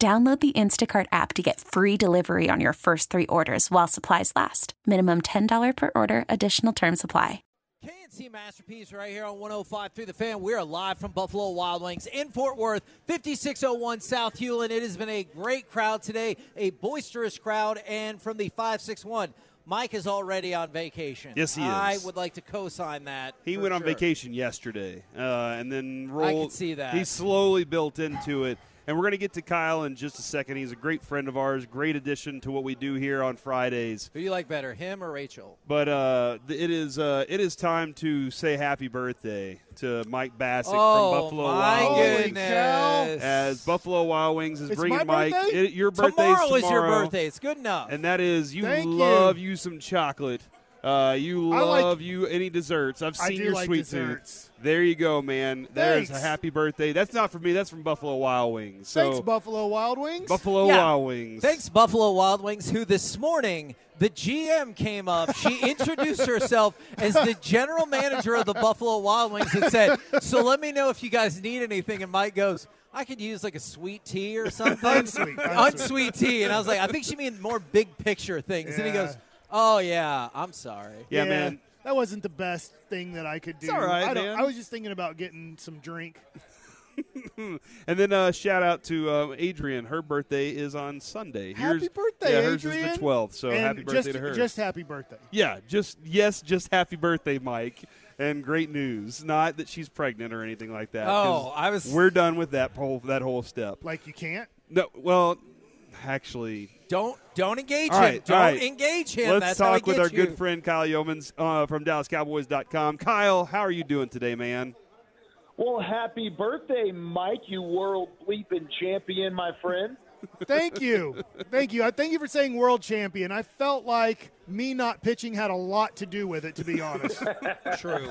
Download the Instacart app to get free delivery on your first three orders while supplies last. Minimum $10 per order, additional term supply. K&C Masterpiece right here on 105 through the fan. We're live from Buffalo Wild Wings in Fort Worth, 5601 South Hulen. It has been a great crowd today, a boisterous crowd, and from the 561. Mike is already on vacation. Yes, he is. I would like to co-sign that. He for went on sure. vacation yesterday, uh, and then rolled. I can see that. He slowly built into it, and we're going to get to Kyle in just a second. He's a great friend of ours, great addition to what we do here on Fridays. Who do you like better, him or Rachel? But uh, it is uh, it is time to say happy birthday to Mike Bacsik oh from Buffalo my Wild Wings. As Buffalo Wild Wings is It's bringing Mike, birthday? it- your birthday tomorrow is your birthday. It's good enough. and that is you Thank you. love you. some chocolate. Uh, you I like- love you any desserts. I've I seen do your like sweet desserts. tooth. There you go, man. There's a happy birthday. That's not for me. That's from Buffalo Wild Wings. So Thanks, Buffalo Wild Wings. Buffalo Yeah. Wild Wings. Thanks, Buffalo Wild Wings, who this morning the GM came up. She introduced herself as the general manager of the Buffalo Wild Wings and said, So let me know if you guys need anything. And Mike goes, I could use like a sweet tea or something. Unsweet, unsweet. Unsweet tea. And I was like, I think she means more big picture things. And he goes, Oh, yeah, I'm sorry. Yeah, man. That wasn't the best thing that I could do. all right, I, don't- man. I was just thinking about getting some drink. And then uh, shout out to uh, Adrian. Her birthday is on Sunday. Happy birthday, yeah, hers Adrian. is the 12th. So and happy birthday just, to her. Just happy birthday. yeah, just yes, just happy birthday, Mike. And great news. Not that she's pregnant or anything like that. 'cause Oh, I was- We're done with that whole that whole step. Like you can't. No, well, actually, Don't don't engage All him. right, don't all right. engage him. Let's That's how he talk with gets our you. good friend Kyle Youmans uh, from DallasCowboys.com. Kyle, how are you doing today, man? Well, happy birthday, Mike, you world bleeping champion, my friend. Thank you. Thank you. I thank you for saying world champion. I felt like me not pitching had a lot to do with it, to be honest. True.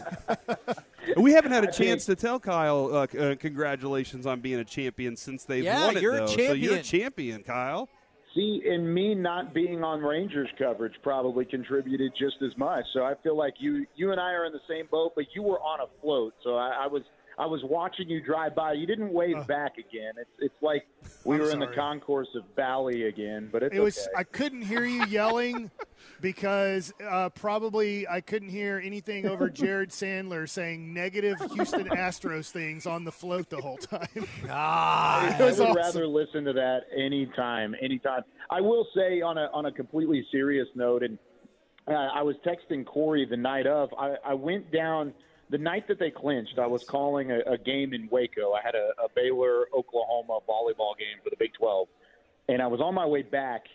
We haven't had a chance to tell Kyle uh, uh, congratulations on being a champion since they've Yeah, won it. you're a though. So you're a champion. champion, Kyle. See, and me not being on Rangers coverage probably contributed just as much. So I feel like you, you and I are in the same boat, but you were on a float. So I, I was, I was watching you drive by. You didn't wave back again. It's, it's like we I'm were in the concourse of Bally again. But it's It was. I couldn't hear you yelling because uh, probably I couldn't hear anything over Jared Sandler saying negative Houston Astros things on the float the whole time. I would awesome. rather listen to that anytime, anytime. I will say on a on a completely serious note, and uh, I was texting Cory the night of. I, I went down the night that they clinched. I was calling a, a game in Waco. I had a, a Baylor Oklahoma volleyball game for the Big Twelve, and I was on my way back,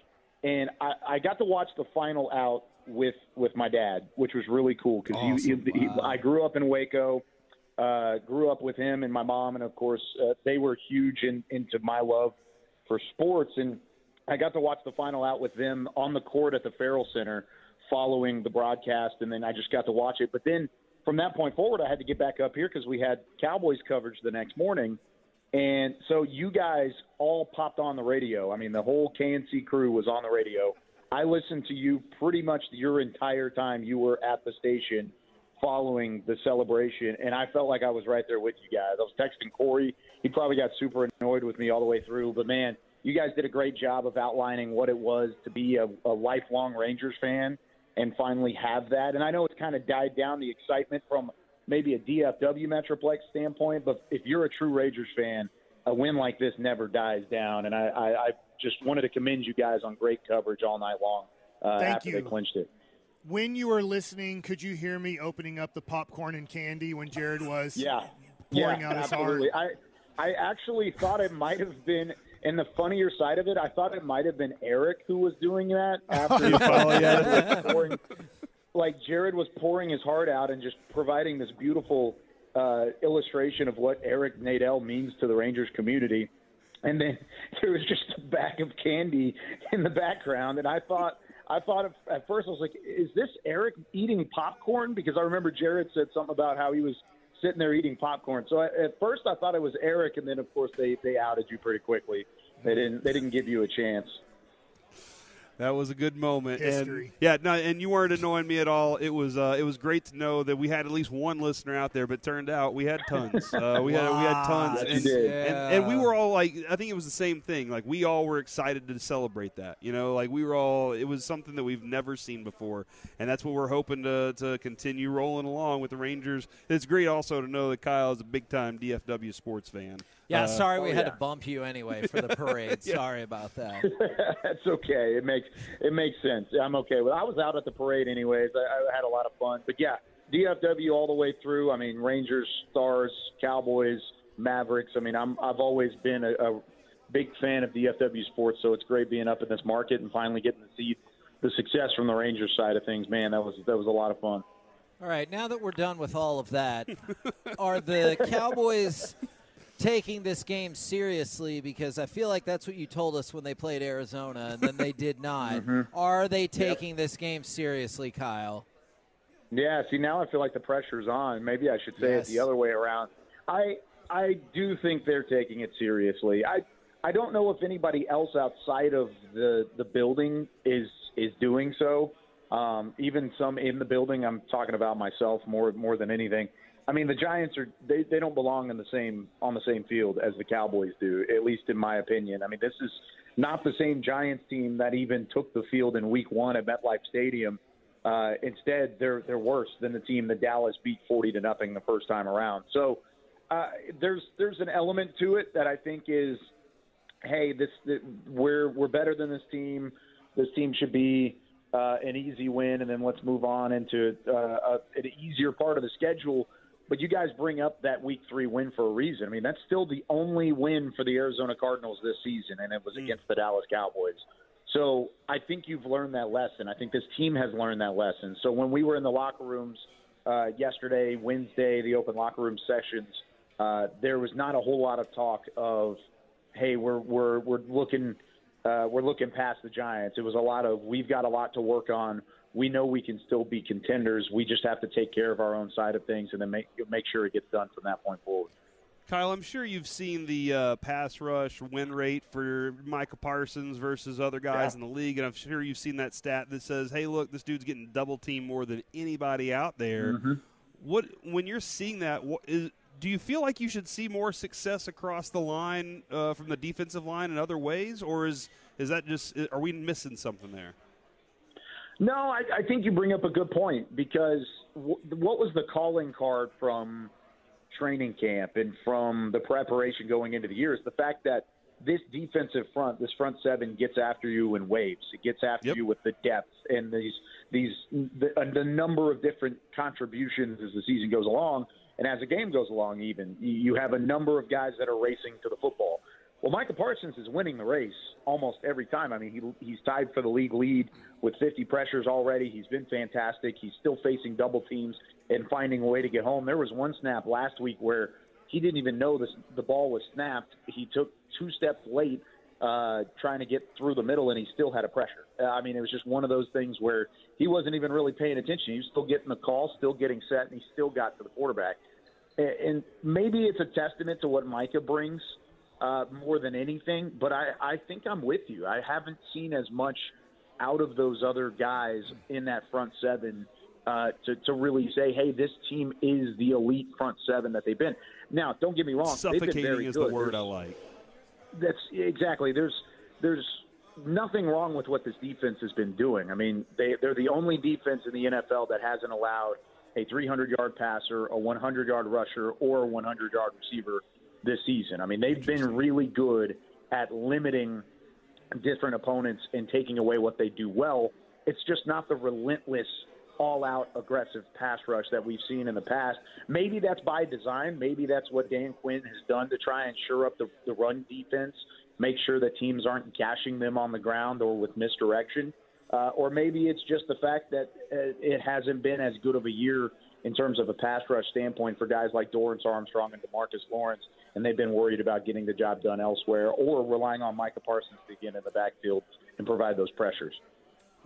and I, I got to watch the final out with with my dad, which was really cool because he, he, he, I grew up in Waco uh, grew up with him and my mom, and of course, uh, they were huge in, into my love for sports. And I got to watch the final out with them on the court at the Ferrell Center following the broadcast, and then I just got to watch it. But then from that point forward, I had to get back up here because we had Cowboys coverage the next morning. And so you guys all popped on the radio. I mean, the whole K&C crew was on the radio. I listened to you pretty much your entire time you were at the station following the celebration, and I felt like I was right there with you guys. I was texting Cory. He probably got super annoyed with me all the way through, but man, you guys did a great job of outlining what it was to be a, a lifelong Rangers fan and finally have that. And I know it's kind of died down the excitement from maybe a DFW Metroplex standpoint, but if you're a true Rangers fan, a win like this never dies down. And I, I, I just wanted to commend you guys on great coverage all night long uh, Thank after you. they clinched it. When you were listening, could you hear me opening up the popcorn and candy when Jared was Yeah, pouring yeah, out his absolutely. heart? I I actually thought it might have been, And the funnier side of it, I thought it might have been Eric who was doing that after You finally got like, pouring, like Jared was pouring his heart out and just providing this beautiful uh, illustration of what Eric Nadel means to the Rangers community. And then there was just a bag of candy in the background, and I thought. I thought at first I was like, "Is this Eric eating popcorn?" Because I remember Jared said something about how he was sitting there eating popcorn. So at first I thought it was Eric, and then of course they they outed you pretty quickly. They didn't they didn't give you a chance. That was a good moment. History. And yeah, no, and you weren't annoying me at all. It was uh, it was great to know that we had at least one listener out there, but turned out we had tons. Uh, we had we had tons, and, did. and and we were all like, I think it was the same thing. Like we all were excited to celebrate that. You know, like we were all. It was something that we've never seen before, and that's what we're hoping to to continue rolling along with the Rangers. It's great also to know that Kyle is a big time DFW sports fan. Yeah, Uh, sorry we oh, had yeah. to bump you anyway for the parade. Sorry about that. That's okay. It makes it makes sense. I'm okay with. I was out at the parade anyways. I, I had a lot of fun. But yeah, DFW all the way through. I mean, Rangers, Stars, Cowboys, Mavericks. I mean, I'm I've always been a, a big fan of DFW sports. So it's great being up in this market and finally getting to see the success from the Rangers side of things. Man, that was that was a lot of fun. All right, now that we're done with all of that, are the Cowboys taking this game seriously? Because I feel like that's what you told us when they played Arizona, and then they did not. Are they taking this game seriously, Kyle? Yeah, see now I feel like the pressure's on. Maybe I should say Yes. it the other way around. I I do think they're taking it seriously. I I don't know if anybody else outside of the the building is is doing so. Um, even some in the building. I'm talking about myself more more than anything. I mean, the Giants are they, they don't belong in the same on the same field as the Cowboys do, at least in my opinion. I mean, this is not the same Giants team that even took the field in Week One at MetLife Stadium. Uh, instead, they're they're worse than the team that Dallas beat forty to nothing the first time around. So uh, there's there's an element to it that I think is, hey, this th- we're we're better than this team. This team should be uh, an easy win, and then let's move on into uh, a, an easier part of the schedule. But you guys bring up that Week Three win for a reason. I mean, that's still the only win for the Arizona Cardinals this season, and it was against the Dallas Cowboys. So I think you've learned that lesson. I think this team has learned that lesson. So when we were in the locker rooms uh, yesterday, Wednesday, the open locker room sessions, uh, there was not a whole lot of talk of, hey, we're we're we're looking uh, we're looking past the Giants. It was a lot of we've got a lot to work on. We know we can still be contenders. We just have to take care of our own side of things and then make make sure it gets done from that point forward. Kyle, I'm sure you've seen the uh, pass rush win rate for Micah Parsons versus other guys Yeah. in the league, and I'm sure you've seen that stat that says, "Hey, look, this dude's getting double teamed more than anybody out there." Mm-hmm. What when you're seeing that, what is do you feel like you should see more success across the line uh, from the defensive line in other ways, or is is that just are we missing something there? No, I, I think you bring up a good point because w- what was the calling card from training camp and from the preparation going into the year is the fact that this defensive front, this front seven, gets after you in waves. It gets after Yep. you with the depth and these these the, uh, the number of different contributions as the season goes along and as the game goes along. Even you you have a number of guys that are racing to the football. Well, Micah Parsons is winning the race almost every time. I mean, he, he's tied for the league lead with 50 pressures already. He's been fantastic. He's still facing double teams and finding a way to get home. There was one snap last week where he didn't even know this, the ball was snapped. He took two steps late uh, trying to get through the middle, and he still had a pressure. Uh, I mean, it was just one of those things where he wasn't even really paying attention. He was still getting the call, still getting set, and he still got to the quarterback. And, and maybe it's a testament to what Micah brings uh, more than anything. But I, I think I'm with you. I haven't seen as much out of those other guys in that front seven uh, to, to really say, hey, this team is the elite front seven that they've been. Now, don't get me wrong. they've been Suffocating is good. the word I like. that's exactly. There's there's nothing wrong with what this defense has been doing. I mean, they they're the only defense in the NFL that hasn't allowed a 300 yard passer, a 100 yard rusher, or a 100 yard receiver this season. I mean, they've been really good at limiting different opponents and taking away what they do well. It's just not the relentless, all out aggressive pass rush that we've seen in the past. Maybe that's by design. Maybe that's what Dan Quinn has done to try and shore up the, the run defense make sure that teams aren't gashing them on the ground or with misdirection. Uh, or maybe it's just the fact that uh, it hasn't been as good of a year in terms of a pass rush standpoint for guys like Dorance Armstrong and Demarcus Lawrence, and they've been worried about getting the job done elsewhere or relying on Micah Parsons to get in the backfield and provide those pressures.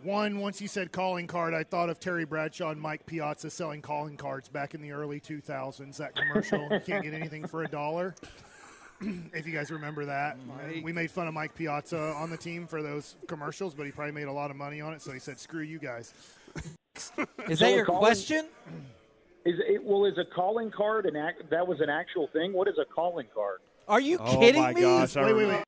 One, once you said calling card, I thought of Terry Bradshaw and Mike Piazza selling calling cards back in the early 2000s. That commercial, you can't get anything for a dollar. if you guys remember that, Mike. we made fun of Mike Piazza on the team for those commercials, but he probably made a lot of money on it, so he said, "Screw you guys." Is that your calling, question? Is it well? Is a calling card an act? That was an actual thing. What is a calling card? Are you oh kidding me? Gosh, wait, wait, wait.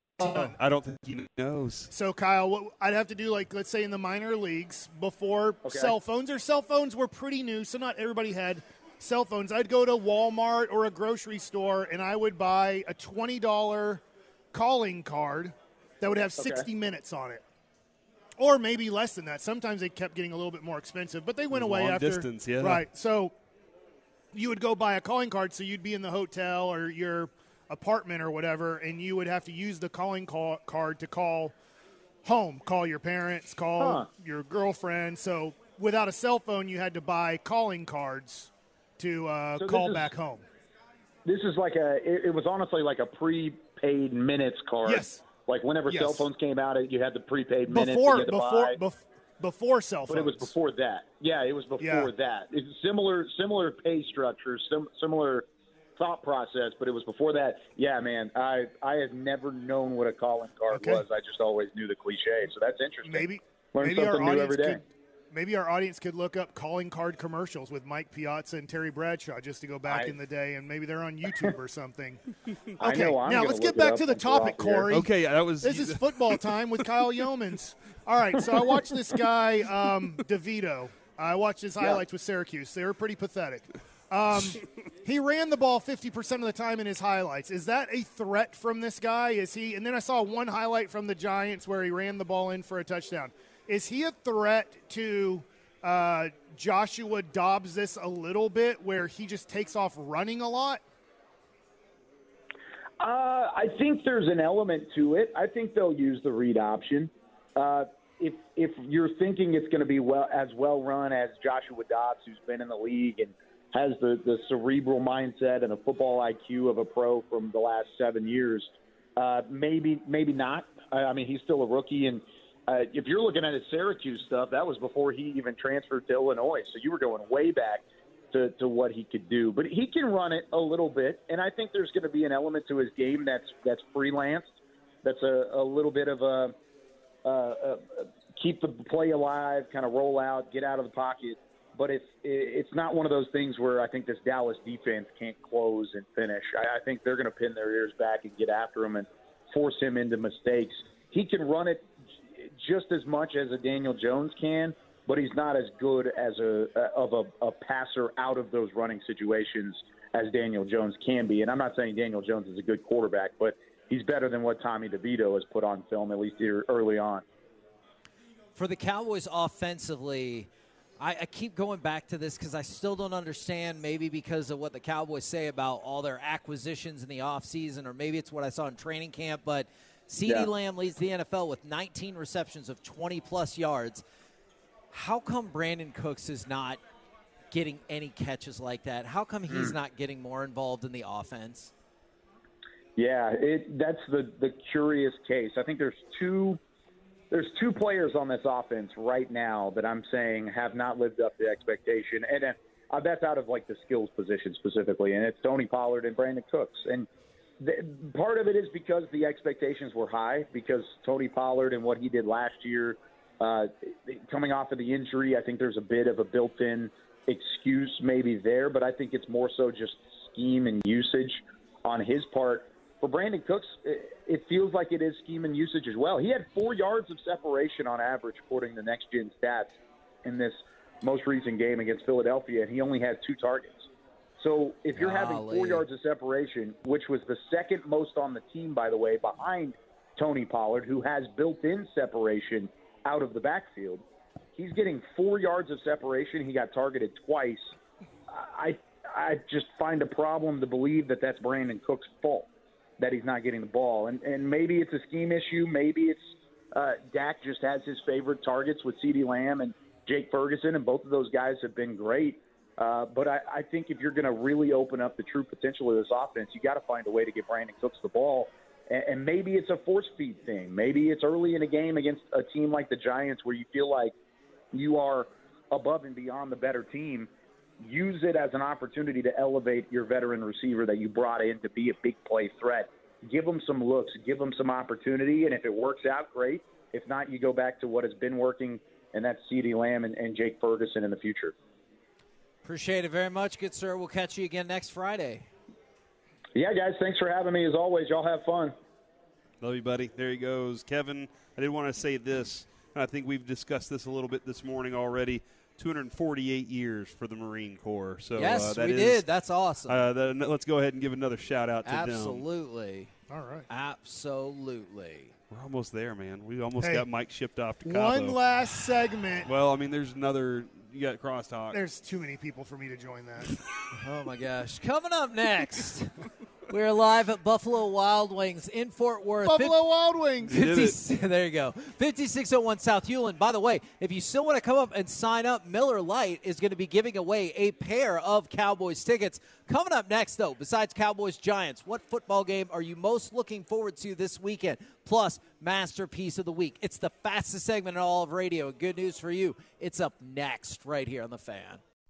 I don't think he knows. So, Kyle, what I'd have to do, like, let's say in the minor leagues before okay. cell phones, or cell phones were pretty new, so not everybody had cell phones. I'd go to Walmart or a grocery store and I would buy a $20 calling card that would have 60 okay. minutes on it. Or maybe less than that. Sometimes they kept getting a little bit more expensive, but they went away long after. distance, yeah. Right. So you would go buy a calling card, so you'd be in the hotel or your apartment or whatever, and you would have to use the calling call card to call home, call your parents, call huh. your girlfriend. So without a cell phone, you had to buy calling cards to uh, so call is, back home. This is like a. It, it, was honestly like a prepaid minutes card. Yes. Like whenever yes. cell phones came out, you had the prepaid before, minutes. Before before before cell phones. But it was before that. Yeah, it was before yeah. that. It's similar similar pay structures, sim- similar thought process, but it was before that. Yeah, man, I I had never known what a calling card okay. was. I just always knew the cliche. So that's interesting. Maybe Learn maybe something our new every day. Could, maybe our audience could look up calling card commercials with Mike Piazza and Terry Bradshaw just to go back I, in the day, and maybe they're on YouTube or something. Okay, now let's get back to the topic, Cory. Okay, that was this is football time with Kyle Youmans. All right, so I watched this guy um, DeVito. I watched his highlights yeah. with Syracuse. They were pretty pathetic. Um, he ran the ball 50% of the time in his highlights. Is that a threat from this guy? Is he? And then I saw one highlight from the Giants where he ran the ball in for a touchdown. Is he a threat to uh, Joshua Dobbs this a little bit where he just takes off running a lot? Uh, I think there's an element to it. I think they'll use the read option. Uh, if if you're thinking it's going to be well as well run as Joshua Dobbs, who's been in the league and has the, the cerebral mindset and a football IQ of a pro from the last seven years. Uh, maybe, maybe not. I, I mean, he's still a rookie, and uh, if you're looking at his Syracuse stuff, that was before he even transferred to Illinois. So you were going way back to, to what he could do. But he can run it a little bit, and I think there's going to be an element to his game that's that's freelance. That's a, a little bit of a, a, a keep the play alive, kind of roll out, get out of the pocket but it's it's not one of those things where I think this Dallas defense can't close and finish. I, I think they're going to pin their ears back and get after him and force him into mistakes. He can run it just as much as a Daniel Jones can, but he's not as good as a of a, a passer out of those running situations as Daniel Jones can be. And I'm not saying Daniel Jones is a good quarterback, but he's better than what Tommy DeVito has put on film at least early on. For the Cowboys offensively I, I keep going back to this because I still don't understand, maybe because of what the Cowboys say about all their acquisitions in the offseason, or maybe it's what I saw in training camp, but CeeDee yeah. Lamb leads the NFL with 19 receptions of 20 plus yards. How come Brandin Cooks is not getting any catches like that? How come he's mm. not getting more involved in the offense? Yeah, it, that's the the curious case. I think there's two there's two players on this offense right now that I'm saying have not lived up to expectation, and uh, that's out of like the skills position specifically, and it's Tony Pollard and Brandin Cooks. And the, part of it is because the expectations were high because Tony Pollard and what he did last year, uh, coming off of the injury, I think there's a bit of a built-in excuse maybe there, but I think it's more so just scheme and usage on his part for Brandin Cooks, it feels like it is scheme and usage as well. He had four yards of separation on average, according to Next Gen Stats, in this most recent game against Philadelphia, and he only had two targets. So if you're Golly. having four yards of separation, which was the second most on the team, by the way, behind Tony Pollard, who has built-in separation out of the backfield, he's getting four yards of separation. He got targeted twice. I I just find a problem to believe that that's Brandin Cooks' fault that he's not getting the ball. And and maybe it's a scheme issue. Maybe it's uh, Dak just has his favorite targets with CeeDee Lamb and Jake Ferguson, and both of those guys have been great. Uh, but I, I think if you're going to really open up the true potential of this offense, you got to find a way to get Brandin Cooks the ball. And, and maybe it's a force feed thing. Maybe it's early in a game against a team like the Giants where you feel like you are above and beyond the better team. Use it as an opportunity to elevate your veteran receiver that you brought in to be a big play threat. Give them some looks, give them some opportunity, and if it works out, great. If not, you go back to what has been working, and that's CeeDee Lamb and, and Jake Ferguson in the future. Appreciate it very much, good sir. We'll catch you again next Friday. Yeah, guys, thanks for having me. As always, y'all have fun. Love you, buddy. There he goes. Kevin, I did want to say this. I think we've discussed this a little bit this morning already. 248 years for the Marine Corps. So yes, uh, we is, did. That's awesome. Uh, let's go ahead and give another shout out to Absolutely. them. Absolutely. All right. Absolutely. We're almost there, man. We almost Hey, got Mike shipped off to Cabo. One last segment. Well, I mean, there's another. You got crosstalk. There's too many people for me to join that. Oh my gosh. Coming up next, we're live at Buffalo Wild Wings in Fort Worth. Buffalo Wild Wings. 50, there you go. 5601 South Hulen. By the way, if you still want to come up and sign up, Miller Lite is going to be giving away a pair of Cowboys tickets. Coming up next, though, besides Cowboys Giants, what football game are you most looking forward to this weekend? Plus, Masterpiece of the Week. It's the fastest segment in all of radio. Good news for you, it's up next right here on The Fan.